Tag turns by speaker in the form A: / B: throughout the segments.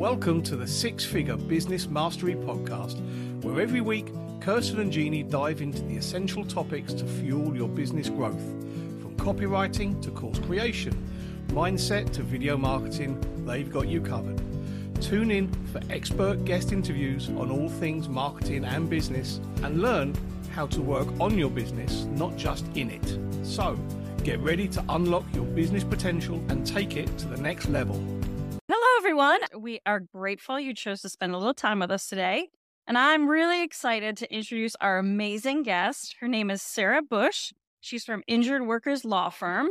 A: Welcome to the Six Figure Business Mastery Podcast, where every week Kirsten and Jeannie dive into the essential topics to fuel your business growth. From copywriting to course creation, mindset to video marketing, they've got you covered. Tune in for expert guest interviews on all things marketing and business and learn how to work on your business, not just in it. So, get ready to unlock your business potential and take it to the next level.
B: Hello, everyone. We are grateful you chose to spend a little time with us today. And I'm really excited to introduce our amazing guest. Her name is Sarah Busch. She's from Injured Workers Law Firm,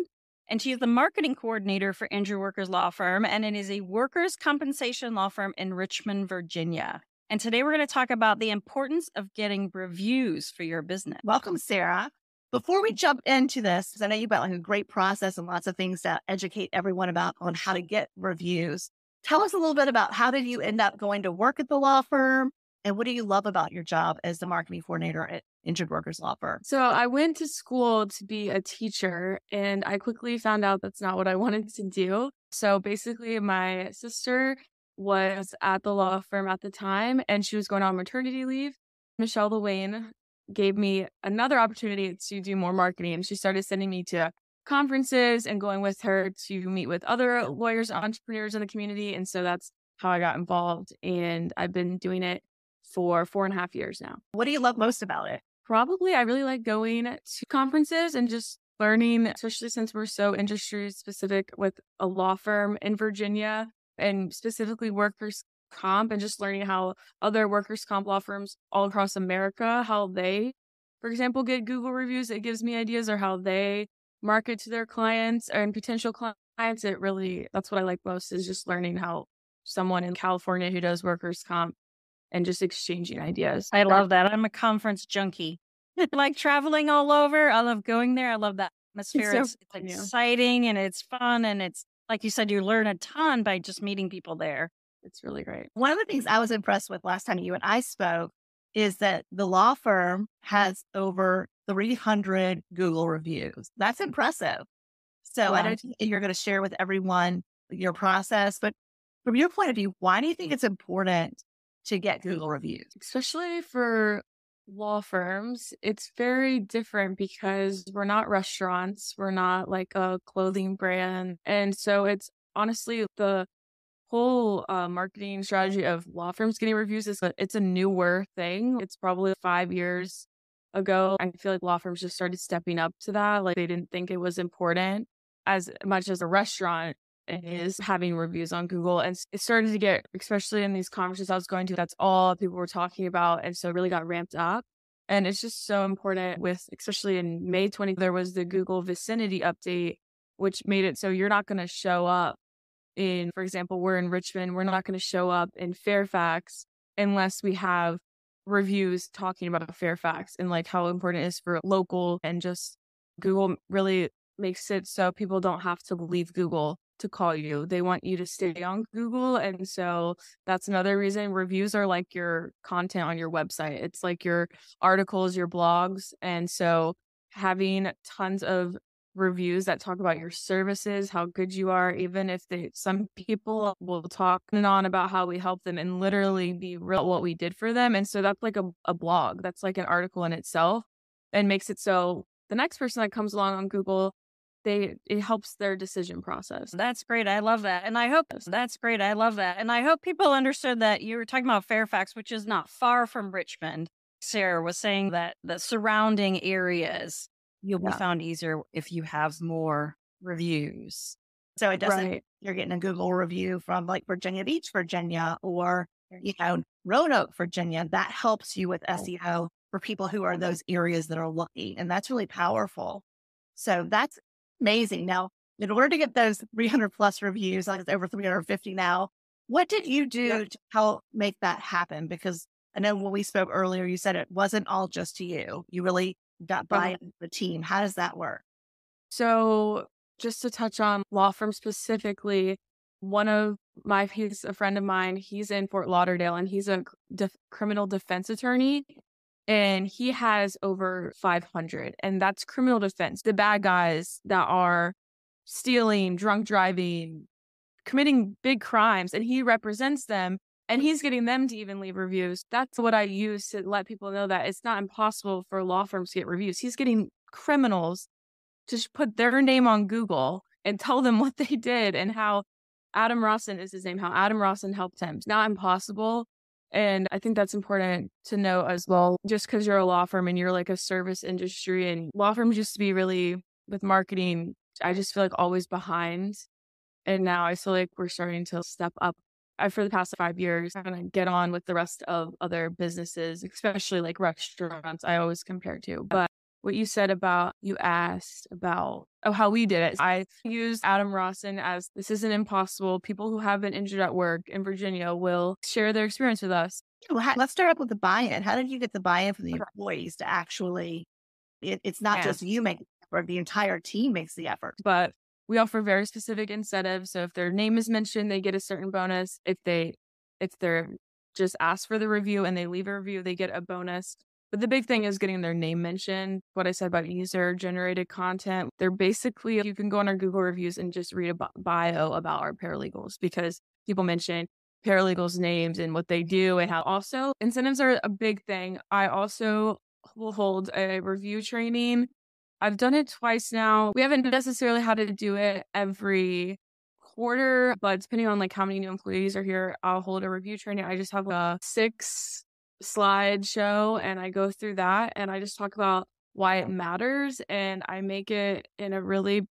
B: and she's the marketing coordinator for Injured Workers Law Firm. And it is a workers' compensation law firm in Richmond, Virginia. And today we're going to talk about the importance of getting reviews for your business.
C: Welcome, Sarah. Before we jump into this, because I know you've got like a great process and lots of things to educate everyone about on how to get reviews. Tell us a little bit about how did you end up going to work at the law firm and what do you love about your job as the marketing coordinator at Injured Workers Law Firm?
D: So I went to school to be a teacher and I quickly found out that's not what I wanted to do. So basically my sister was at the law firm at the time and she was going on maternity leave. Michelle Lewayne gave me another opportunity to do more marketing. And she started sending me to conferences and going with her to meet with other lawyers, entrepreneurs in the community. And so that's how I got involved. And I've been doing it for four and a half years now.
C: What do you love most about it?
D: Probably I really like going to conferences and just learning, especially since we're so industry specific with a law firm in Virginia and specifically workers comp and just learning how other workers comp law firms all across America, how they, for example, get Google reviews. It gives me ideas or how they market to their clients and potential clients. It really, that's what I like most is just learning how someone in California who does workers comp and just exchanging ideas.
B: I love that. I'm a conference junkie. like traveling all over. I love going there. I love that atmosphere. It's, so it's exciting and it's fun. And it's, like you said, you learn a ton by just meeting people there.
D: It's really great.
C: One of the things I was impressed with last time you and I spoke is that the law firm has over 300 Google reviews. That's impressive. So wow. I know you're going to share with everyone your process, but from your point of view, why do you think it's important to get Google reviews?
D: Especially for law firms, it's very different because we're not restaurants, we're not like a clothing brand. And so it's honestly the whole uh, marketing strategy of law firms getting reviews is a, it's a newer thing. It's probably five years ago. I feel like law firms just started stepping up to that. Like they didn't think it was important as much as a restaurant is having reviews on Google. And it started to get, especially in these conferences I was going to, that's all people were talking about. And so it really got ramped up. And it's just so important with, especially in May 20, there was the Google vicinity update, which made it so you're not going to show up in, for example, we're in Richmond, we're not going to show up in Fairfax unless we have reviews talking about Fairfax and like how important it is for local and just Google really makes it so people don't have to leave Google to call you. They want you to stay on Google. And so that's another reason reviews are like your content on your website. It's like your articles, your blogs. And so having tons of reviews that talk about your services, how good you are, even if they some people will talk and on about how we help them and literally be real what we did for them. And so that's like a, a blog. That's like an article in itself and makes it so the next person that comes along on Google they it helps their decision process.
B: That's great. I love that. And I hope that's great. I love that. And I hope people understood that you were talking about Fairfax, which is not far from Richmond. Sarah was saying that the surrounding areas you'll yeah. be found easier if you have more reviews.
C: So it doesn't, right. you're getting a Google review from like Virginia Beach, Virginia, or, you know, Roanoke, Virginia. That helps you with oh. SEO for people who are those areas that are looking. And that's really powerful. So that's amazing. Now, in order to get those 300 plus reviews, like it's over 350 now, what did you do yeah. to help make that happen? Because I know when we spoke earlier, you said it wasn't all just to you. You really got by the team. How does that work?
D: So, just to touch on law firm specifically, one of my he's a friend of mine. He's in Fort Lauderdale and he's a def- criminal defense attorney, and he has over 500, and that's criminal defense. The bad guys that are stealing, drunk driving, committing big crimes and he represents them and he's getting them to even leave reviews. That's what I use to let people know that it's not impossible for law firms to get reviews. He's getting criminals to put their name on Google and tell them what they did and how Adam Rossen is his name, how Adam Rossen helped him. It's not impossible. And I think that's important to know as well. Just because you're a law firm and you're like a service industry, and law firms used to be really with marketing, I just feel like always behind. And now I feel like we're starting to step up I, for the past five years, kind of get on with the rest of other businesses, especially like restaurants. I always compare to. But what you said about you asked about oh how we did it. I used Adam Rossen as this isn't impossible. People who have been injured at work in Virginia will share their experience with us.
C: Let's start up with the buy-in. How did you get the buy-in from the employees to actually? It, it's not just you making the effort; the entire team makes the effort.
D: But we offer very specific incentives. So if their name is mentioned, they get a certain bonus. If they if they're just asked for the review and they leave a review, they get a bonus. But the big thing is getting their name mentioned. What I said about user generated content. They're basically, you can go on our Google reviews and just read a bio about our paralegals because people mention paralegals' names and what they do and how also incentives are a big thing. I also will hold a review training I've done it twice now. We haven't necessarily had to do it every quarter, but depending on like how many new employees are here, I'll hold a review training. I just have a six slide show and I go through that and I just talk about why it matters and I make it in a really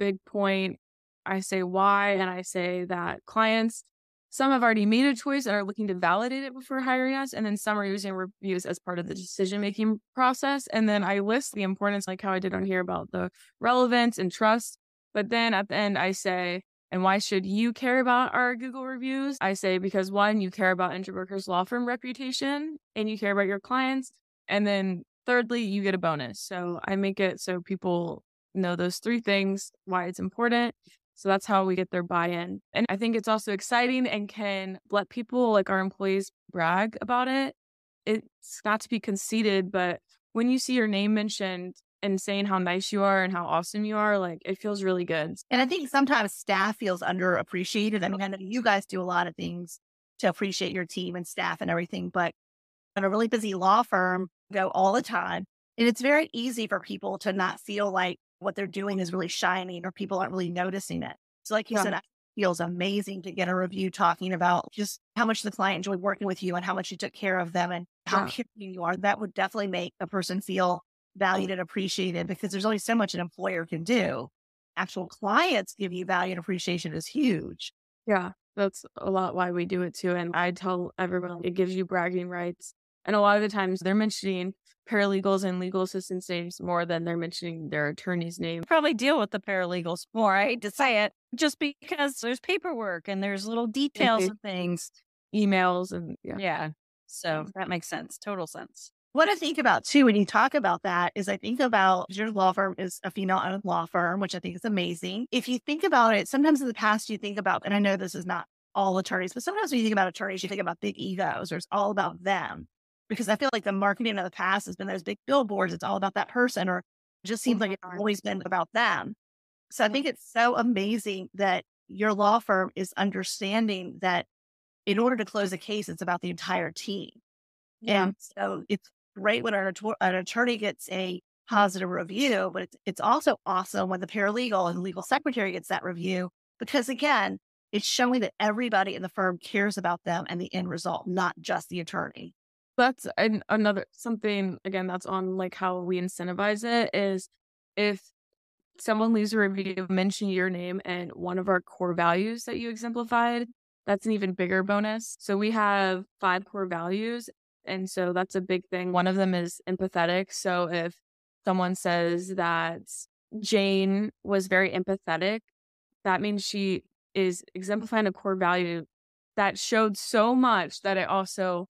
D: big point. I say why and I say that clients some have already made a choice and are looking to validate it before hiring us. And then some are using reviews as part of the decision making process. And then I list the importance, like how I did on here about the relevance and trust. But then at the end, I say, and why should you care about our Google reviews? I say, because one, you care about Injured Law Firm reputation and you care about your clients. And then thirdly, you get a bonus. So I make it so people know those three things, why it's important. So that's how we get their buy in. And I think it's also exciting and can let people, like our employees, brag about it. It's not to be conceited, but when you see your name mentioned and saying how nice you are and how awesome you are, like it feels really good.
C: And I think sometimes staff feels underappreciated. I mean, I know you guys do a lot of things to appreciate your team and staff and everything, but in a really busy law firm, go all the time. And it's very easy for people to not feel like what they're doing is really shining or people aren't really noticing it. So, like you yeah. said, it feels amazing to get a review talking about just how much the client enjoyed working with you and how much you took care of them and how yeah. caring you are. That would definitely make a person feel valued and appreciated because there's only so much an employer can do. Actual clients give you value and appreciation is huge.
D: Yeah, that's a lot why we do it too. And I tell everyone it gives you bragging rights. And a lot of the times they're mentioning paralegals and legal assistants' names more than they're mentioning their attorney's name.
B: Probably deal with the paralegals more. I hate to say it, just because there's paperwork and there's little details mm-hmm. of things,
D: emails, and yeah.
B: yeah. So mm. that makes sense. Total sense.
C: What I think about too when you talk about that is I think about your law firm is a female owned law firm, which I think is amazing. If you think about it, sometimes in the past you think about, and I know this is not all attorneys, but sometimes when you think about attorneys, you think about big egos or it's all about them because I feel like the marketing of the past has been those big billboards. It's all about that person, or just seems like it's mm-hmm. always been about them. So I think mm-hmm. it's so amazing that your law firm is understanding that in order to close a case, it's about the entire team. Yeah. And so it's great when an, an attorney gets a positive review, but it's, it's also awesome when the paralegal and legal secretary gets that review because again, it's showing that everybody in the firm cares about them and the end result, not just the attorney
D: that's an, another something again that's on like how we incentivize it is if someone leaves a review mention your name and one of our core values that you exemplified that's an even bigger bonus. So we have five core values and so that's a big thing. One of them is empathetic. So if someone says that jane was very empathetic that means she is exemplifying a core value that showed so much that it also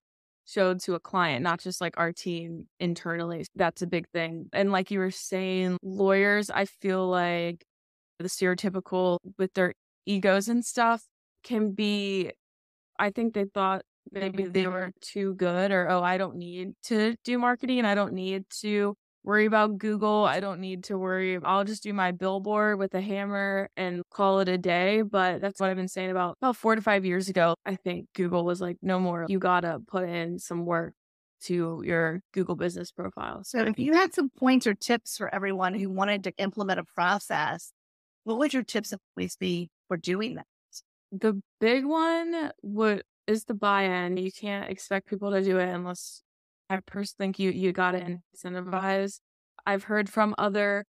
D: showed to a client, not just like our team internally. That's a big thing. And like you were saying, lawyers, I feel like the stereotypical with their egos and stuff can be, I think they thought maybe they were too good or, oh, I don't need to do marketing. and I don't need to worry about Google. I don't need to worry. I'll just do my billboard with a hammer and call it a day. But that's what I've been saying about about four to five years ago. I think Google was like, no more. You got to put in some work to your Google business profile.
C: So if you had some points or tips for everyone who wanted to implement a process, what would your tips and points be for doing that?
D: The big one would is the buy-in. You can't expect people to do it unless I personally think you you got to incentivize. I've heard from other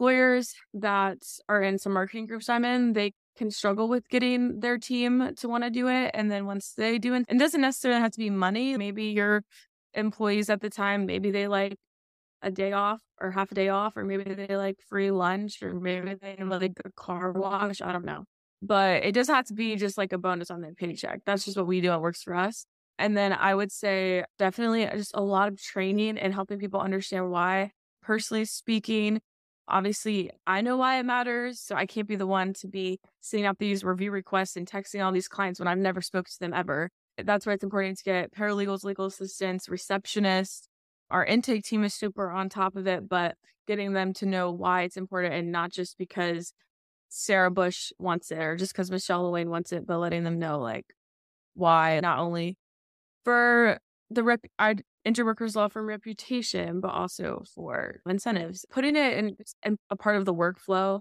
D: lawyers that are in some marketing groups I'm in, they can struggle with getting their team to want to do it. And then once they do it, it doesn't necessarily have to be money. Maybe your employees at the time, maybe they like a day off or half a day off, or maybe they like free lunch, or maybe they like a car wash. I don't know. But it does have to be just like a bonus on their paycheck. That's just what we do. It works for us. And then I would say definitely uh, just a lot of training and helping people understand why. Personally speaking, obviously I know why it matters. So I can't be the one to be sending out these review requests and texting all these clients when I've never spoken to them ever. That's why it's important to get paralegals, legal assistants, receptionists. Our intake team is super on top of it, but getting them to know why it's important and not just because Sarah Busch wants it or just because Michelle Lewayne wants it, but letting them know like why not only for the rep I Injured Workers law firm reputation, but also for incentives, putting it in, in a part of the workflow.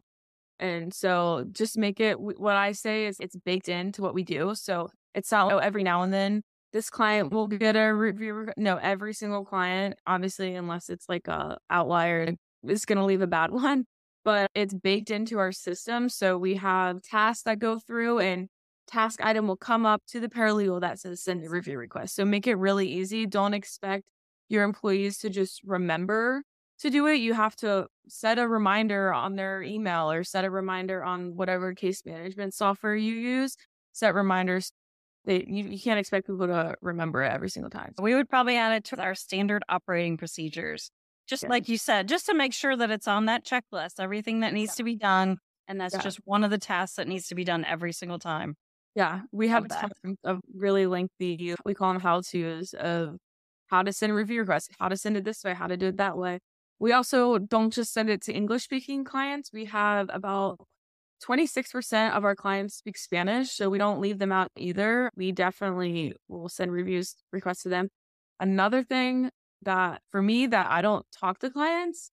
D: And so just make it what I say is it's baked into what we do. So it's not oh, every now and then this client will get a review. No, every single client, obviously, unless it's like a outlier, is going to leave a bad one. But it's baked into our system. So we have tasks that go through and task item will come up to the paralegal that says send a review request. So make it really easy. Don't expect your employees to just remember to do it. You have to set a reminder on their email or set a reminder on whatever case management software you use. Set reminders. They, you, you can't expect people to remember it every single time.
B: We would probably add it to our standard operating procedures. Just like you said, just to make sure that it's on that checklist, everything that needs yeah. to be done. And that's yeah. just one of the tasks that needs to be done every single time.
D: Yeah, we have tons of really lengthy, we call them how to's of how to send a review requests, how to send it this way, how to do it that way. We also don't just send it to English speaking clients. We have about 26% of our clients speak Spanish, so we don't leave them out either. We definitely will send reviews requests to them. Another thing that for me that I don't talk to clients,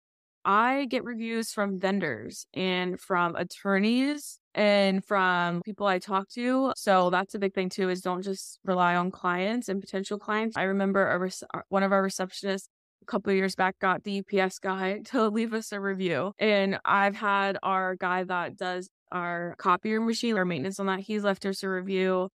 D: I get reviews from vendors and from attorneys and from people I talk to. So that's a big thing too is don't just rely on clients and potential clients. I remember a uh, one of our receptionists a couple of years back got the UPS guy to leave us a review. And I've had our guy that does our copier machine or maintenance on that, he's left us a review.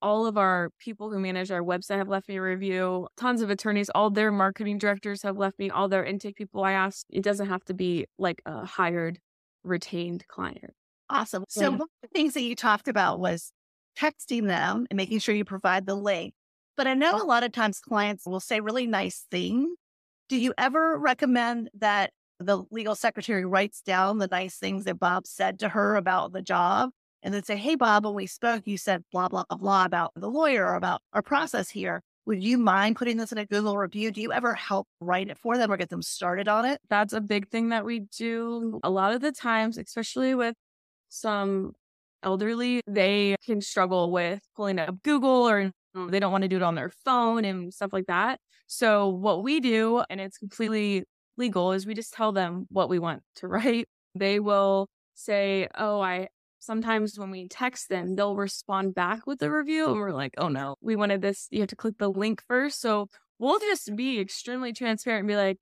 D: All of our people who manage our website have left me a review. Tons of attorneys, all their marketing directors have left me, all their intake people I asked. It doesn't have to be like a hired, retained client.
C: Awesome. So yeah. one of the things that you talked about was texting them and making sure you provide the link. But I know oh. a lot of times clients will say really nice things. Do you ever recommend that the legal secretary writes down the nice things that Bob said to her about the job and then say, Hey, Bob, when we spoke, you said blah, blah, blah about the lawyer or about our process here. Would you mind putting this in a Google review? Do you ever help write it for them or get them started on it?
D: That's a big thing that we do a lot of the times, especially with some elderly, they can struggle with pulling up Google or um, they don't want to do it on their phone and stuff like that. So, what we do, and it's completely legal, is we just tell them what we want to write. They will say, Oh, I sometimes when we text them, they'll respond back with a review. And we're like, Oh no, we wanted this. You have to click the link first. So, we'll just be extremely transparent and be like,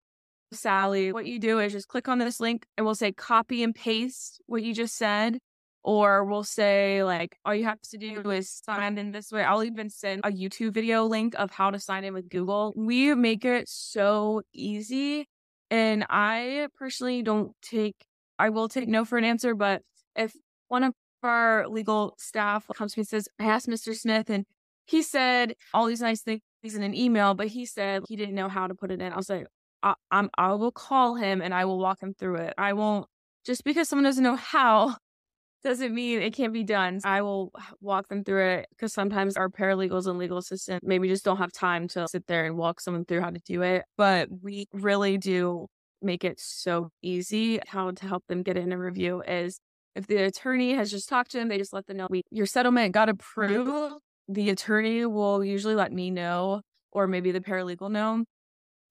D: Sally, what you do is just click on this link and we'll say copy and paste what you just said. Or we'll say, like, all you have to do is sign in this way. I'll even send a YouTube video link of how to sign in with Google. We make it so easy. And I personally don't take, I will take no for an answer, but if one of our legal staff comes to me and says, I asked Mr. Smith and he said all these nice things in an email, but he said he didn't know how to put it in. I was like, I, I'm I will call him and I will walk him through it. I won't just because someone doesn't know how doesn't mean it can't be done. I will walk them through it because sometimes our paralegals and legal assistants maybe just don't have time to sit there and walk someone through how to do it. But we really do make it so easy. How to help them get in a review is if the attorney has just talked to them, they just let them know we, your settlement got approved. The attorney will usually let me know, or maybe the paralegal know,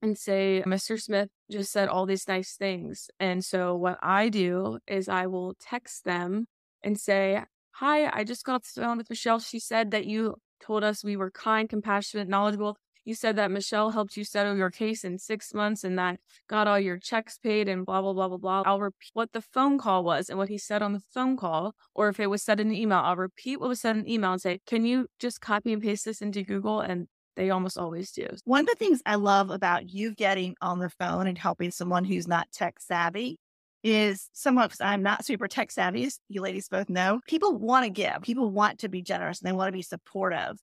D: and say, Mr. Smith just said all these nice things. And so what I do is I will text them and say, Hi, I just got off the phone with Michelle. She said that you told us we were kind, compassionate, knowledgeable. You said that Michelle helped you settle your case in six months and that got all your checks paid and blah, blah, blah, blah, blah. I'll repeat what the phone call was and what he said on the phone call. Or if it was said in an email, I'll repeat what was said in an email and say, Can you just copy and paste this into Google? And they almost always do.
C: One of the things I love about you getting on the phone and helping someone who's not tech savvy is someone, I'm not super tech savvy, as you ladies both know. People want to give, people want to be generous and they want to be supportive.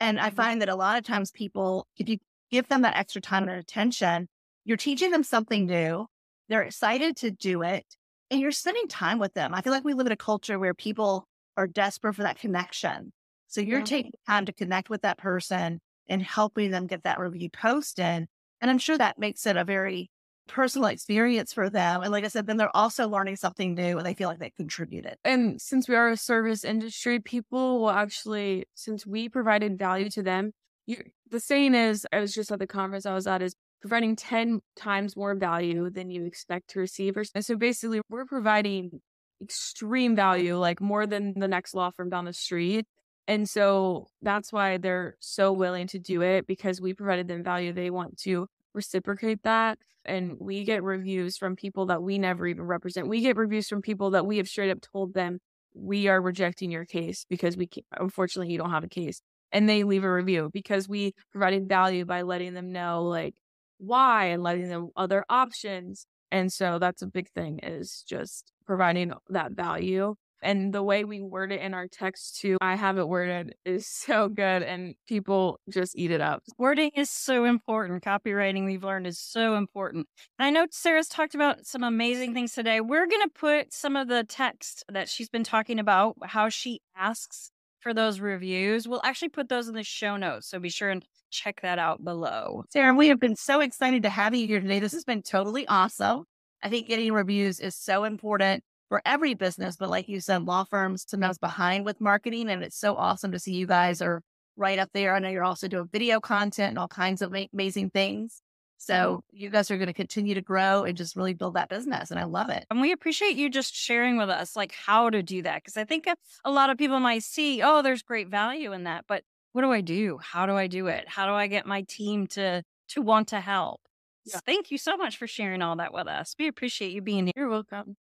C: And I mm-hmm. find that a lot of times people, if you give them that extra time and attention, you're teaching them something new. They're excited to do it and you're spending time with them. I feel like we live in a culture where people are desperate for that connection. So you're yeah. taking time to connect with that person and helping them get that review posted. And I'm sure that makes it a very personal experience for them. And like I said, then they're also learning something new and they feel like they contributed.
D: And since we are a service industry, people will actually, since we provided value to them, you, the saying is, I was just at the conference I was at, is providing 10 times more value than you expect to receive. And so basically, we're providing extreme value, like more than the next law firm down the street. And so that's why they're so willing to do it because we provided them value. They want to reciprocate that. And we get reviews from people that we never even represent. We get reviews from people that we have straight up told them, we are rejecting your case because we, unfortunately, you don't have a case. And they leave a review because we provided value by letting them know, like, why and letting them other options. And so that's a big thing is just providing that value. And the way we word it in our text too, I have it worded is so good and people just eat it up.
B: Wording is so important. Copywriting we've learned is so important. And I know Sarah's talked about some amazing things today. We're going to put some of the text that she's been talking about, how she asks for those reviews. We'll actually put those in the show notes. So be sure and check that out below.
C: Sarah, we have been so excited to have you here today. This has been totally awesome. I think getting reviews is so important for every business. But like you said, law firms sometimes behind with marketing. And it's so awesome to see you guys are right up there. I know you're also doing video content and all kinds of amazing things. So you guys are going to continue to grow and just really build that business. And I love it.
B: And we appreciate you just sharing with us like how to do that. Cause I think a lot of people might see, oh, there's great value in that. But what do I do? How do I do it? How do I get my team to to want to help? Yeah. So thank you so much for sharing all that with us. We appreciate you being here.
D: You're welcome.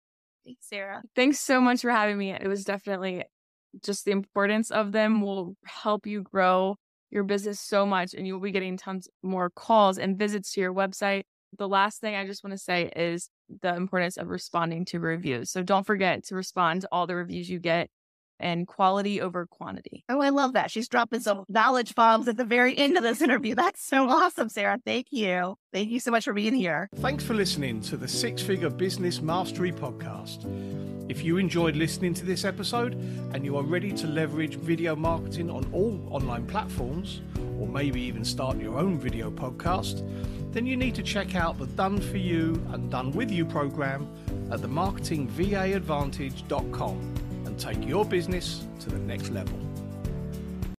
C: Thanks, Sarah.
D: Thanks so much for having me. It was definitely just the importance of them will help you grow your business so much and you'll be getting tons more calls and visits to your website. The last thing I just want to say is the importance of responding to reviews. So don't forget to respond to all the reviews you get and quality over quantity.
C: Oh, I love that. She's dropping some knowledge bombs at the very end of this interview. That's so awesome, Sarah. Thank you. Thank you so much for being here.
A: Thanks for listening to the Six Figure Business Mastery Podcast. If you enjoyed listening to this episode and you are ready to leverage video marketing on all online platforms, or maybe even start your own video podcast, then you need to check out the Done For You and Done With You program at themarketingvaadvantage.com and take your business to the next level.